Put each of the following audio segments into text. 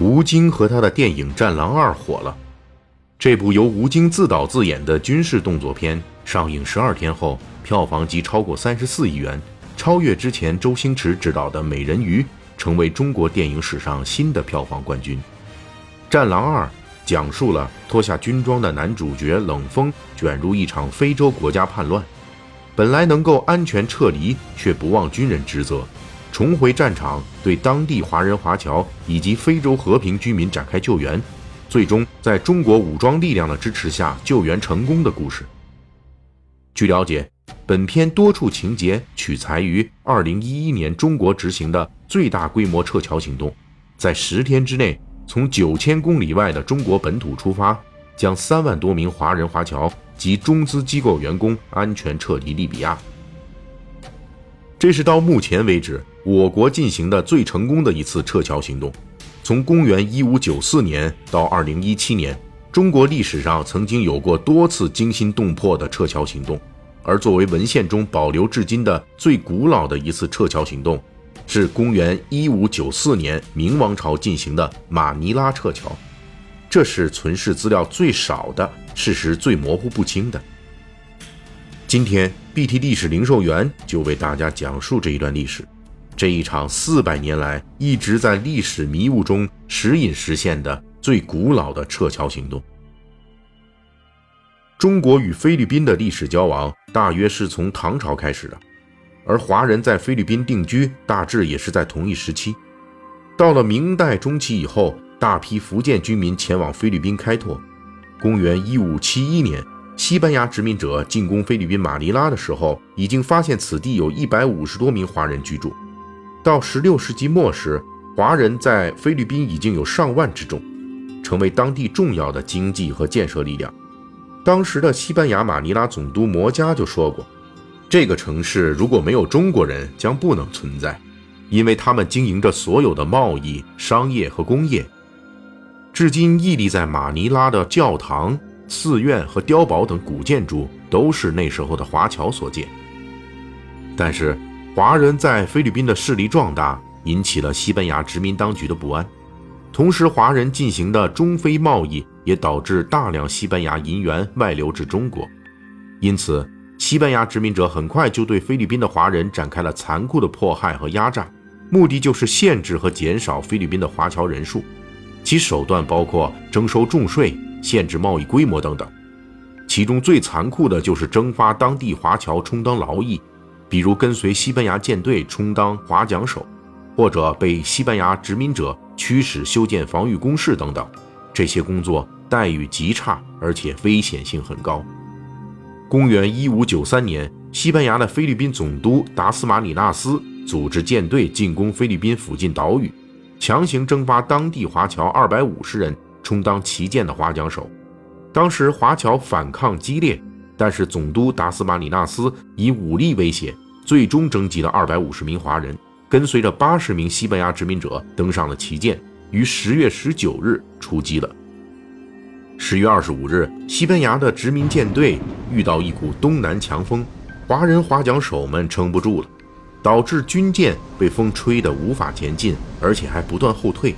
吴京和他的电影《战狼二》火了。这部由吴京自导自演的军事动作片上映十二天后，票房即超过三十四亿元，超越之前周星驰执导的《美人鱼》，成为中国电影史上新的票房冠军。《战狼二》讲述了脱下军装的男主角冷锋卷入一场非洲国家叛乱，本来能够安全撤离，却不忘军人职责。重回战场，对当地华人华侨以及非洲和平居民展开救援，最终在中国武装力量的支持下救援成功的故事。据了解，本片多处情节取材于2011年中国执行的最大规模撤侨行动，在十天之内，从九千公里外的中国本土出发，将三万多名华人华侨及中资机构员工安全撤离利比亚。这是到目前为止。我国进行的最成功的一次撤侨行动，从公元一五九四年到二零一七年，中国历史上曾经有过多次惊心动魄的撤侨行动，而作为文献中保留至今的最古老的一次撤侨行动，是公元一五九四年明王朝进行的马尼拉撤侨，这是存世资料最少的，事实最模糊不清的。今天，BT 历史零售员就为大家讲述这一段历史。这一场四百年来一直在历史迷雾中时隐时现的最古老的撤侨行动。中国与菲律宾的历史交往大约是从唐朝开始的，而华人在菲律宾定居大致也是在同一时期。到了明代中期以后，大批福建居民前往菲律宾开拓。公元一五七一年，西班牙殖民者进攻菲律宾马尼拉的时候，已经发现此地有一百五十多名华人居住。到十六世纪末时，华人在菲律宾已经有上万之众，成为当地重要的经济和建设力量。当时的西班牙马尼拉总督摩加就说过：“这个城市如果没有中国人，将不能存在，因为他们经营着所有的贸易、商业和工业。”至今屹立在马尼拉的教堂、寺院和碉堡等古建筑，都是那时候的华侨所建。但是。华人在菲律宾的势力壮大，引起了西班牙殖民当局的不安。同时，华人进行的中非贸易也导致大量西班牙银元外流至中国。因此，西班牙殖民者很快就对菲律宾的华人展开了残酷的迫害和压榨，目的就是限制和减少菲律宾的华侨人数。其手段包括征收重税、限制贸易规模等等。其中最残酷的就是征发当地华侨充当劳役。比如跟随西班牙舰队充当划桨手，或者被西班牙殖民者驱使修建防御工事等等，这些工作待遇极差，而且危险性很高。公元一五九三年，西班牙的菲律宾总督达斯马里纳斯组织舰队进攻菲律宾附近岛屿，强行征发当地华侨二百五十人充当旗舰的划桨手。当时华侨反抗激烈，但是总督达斯马里纳斯以武力威胁。最终征集了二百五十名华人，跟随着八十名西班牙殖民者登上了旗舰，于十月十九日出击了。十月二十五日，西班牙的殖民舰队遇到一股东南强风，华人划桨手们撑不住了，导致军舰被风吹得无法前进，而且还不断后退。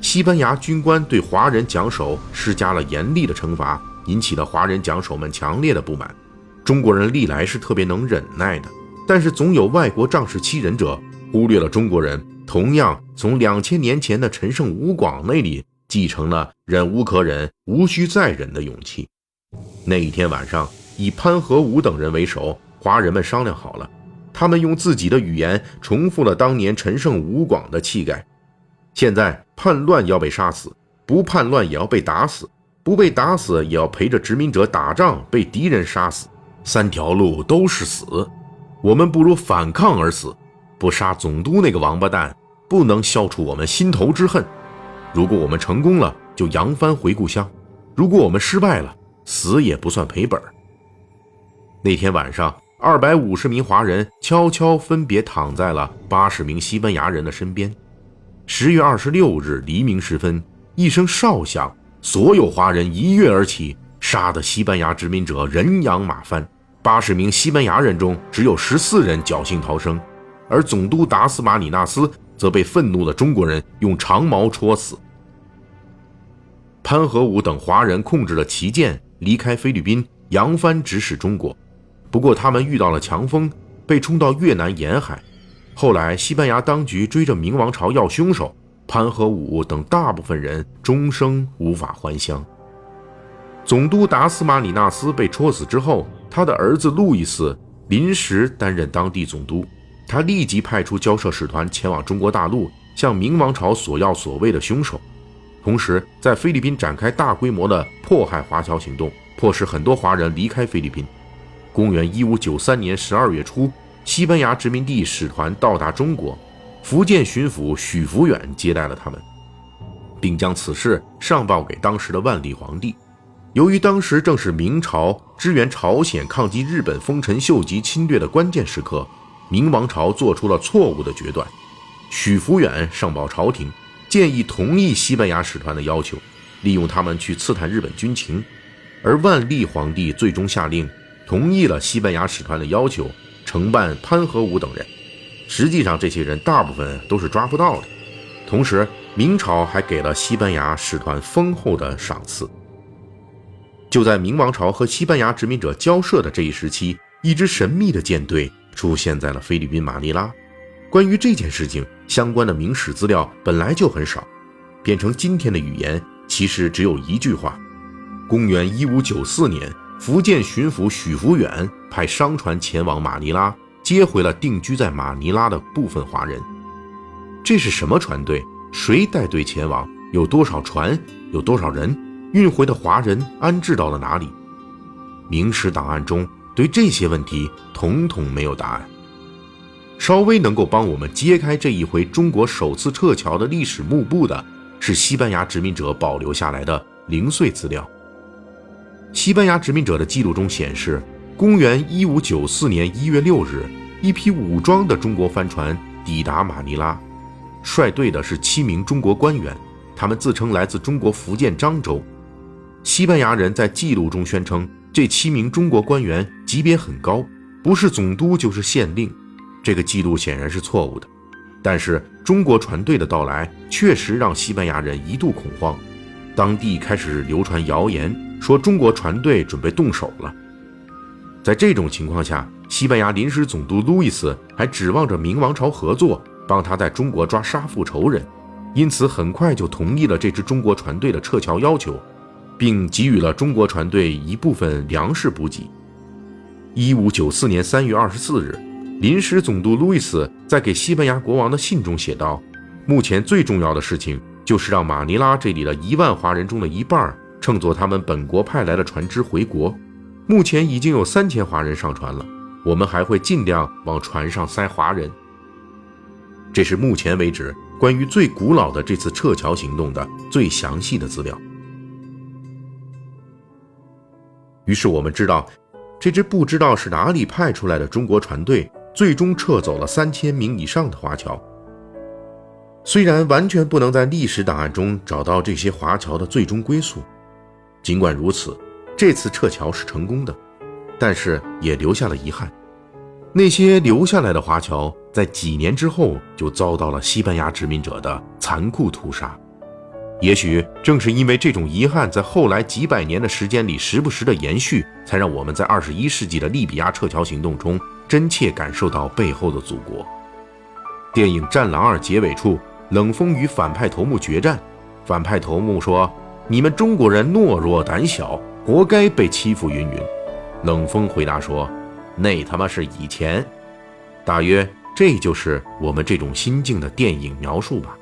西班牙军官对华人讲手施加了严厉的惩罚，引起了华人讲手们强烈的不满。中国人历来是特别能忍耐的。但是总有外国仗势欺人者，忽略了中国人同样从两千年前的陈胜吴广那里继承了忍无可忍、无需再忍的勇气。那一天晚上，以潘和武等人为首，华人们商量好了，他们用自己的语言重复了当年陈胜吴广的气概。现在叛乱要被杀死，不叛乱也要被打死，不被打死也要陪着殖民者打仗，被敌人杀死，三条路都是死。我们不如反抗而死，不杀总督那个王八蛋，不能消除我们心头之恨。如果我们成功了，就扬帆回故乡；如果我们失败了，死也不算赔本。那天晚上，二百五十名华人悄悄分别躺在了八十名西班牙人的身边。十月二十六日黎明时分，一声哨响，所有华人一跃而起，杀得西班牙殖民者人仰马翻。八十名西班牙人中，只有十四人侥幸逃生，而总督达斯马里纳斯则被愤怒的中国人用长矛戳死。潘和武等华人控制了旗舰，离开菲律宾，扬帆直驶中国。不过，他们遇到了强风，被冲到越南沿海。后来，西班牙当局追着明王朝要凶手，潘和武等大部分人终生无法还乡。总督达斯马里纳斯被戳死之后，他的儿子路易斯临时担任当地总督。他立即派出交涉使团前往中国大陆，向明王朝索要所谓的凶手。同时，在菲律宾展开大规模的迫害华侨行动，迫使很多华人离开菲律宾。公元一五九三年十二月初，西班牙殖民地使团到达中国，福建巡抚许福远接待了他们，并将此事上报给当时的万历皇帝。由于当时正是明朝支援朝鲜抗击日本丰臣秀吉侵略的关键时刻，明王朝做出了错误的决断。许福远上报朝廷。建议同意西班牙使团的要求，利用他们去刺探日本军情，而万历皇帝最终下令同意了西班牙使团的要求，承办潘和武等人。实际上，这些人大部分都是抓不到的。同时，明朝还给了西班牙使团丰厚的赏赐。就在明王朝和西班牙殖民者交涉的这一时期，一支神秘的舰队出现在了菲律宾马尼拉。关于这件事情相关的明史资料本来就很少，变成今天的语言其实只有一句话：公元一五九四年，福建巡抚许福远派商船前往马尼拉，接回了定居在马尼拉的部分华人。这是什么船队？谁带队前往？有多少船？有多少人？运回的华人安置到了哪里？明史档案中对这些问题统统没有答案。稍微能够帮我们揭开这一回中国首次撤侨的历史幕布的，是西班牙殖民者保留下来的零碎资料。西班牙殖民者的记录中显示，公元一五九四年一月六日，一批武装的中国帆船抵达马尼拉，率队的是七名中国官员，他们自称来自中国福建漳州。西班牙人在记录中宣称，这七名中国官员级别很高，不是总督就是县令。这个记录显然是错误的，但是中国船队的到来确实让西班牙人一度恐慌，当地开始流传谣言，说中国船队准备动手了。在这种情况下，西班牙临时总督路易斯还指望着明王朝合作，帮他在中国抓杀父仇人，因此很快就同意了这支中国船队的撤侨要求，并给予了中国船队一部分粮食补给。一五九四年三月二十四日。临时总督路易斯在给西班牙国王的信中写道：“目前最重要的事情就是让马尼拉这里的一万华人中的一半乘坐他们本国派来的船只回国。目前已经有三千华人上船了，我们还会尽量往船上塞华人。”这是目前为止关于最古老的这次撤侨行动的最详细的资料。于是我们知道，这支不知道是哪里派出来的中国船队。最终撤走了三千名以上的华侨。虽然完全不能在历史档案中找到这些华侨的最终归宿，尽管如此，这次撤侨是成功的，但是也留下了遗憾。那些留下来的华侨在几年之后就遭到了西班牙殖民者的残酷屠杀。也许正是因为这种遗憾，在后来几百年的时间里时不时的延续，才让我们在二十一世纪的利比亚撤侨行动中。真切感受到背后的祖国。电影《战狼二》结尾处，冷锋与反派头目决战，反派头目说：“你们中国人懦弱胆小，活该被欺负。”云云。冷风回答说：“那他妈是以前。”大约这就是我们这种心境的电影描述吧。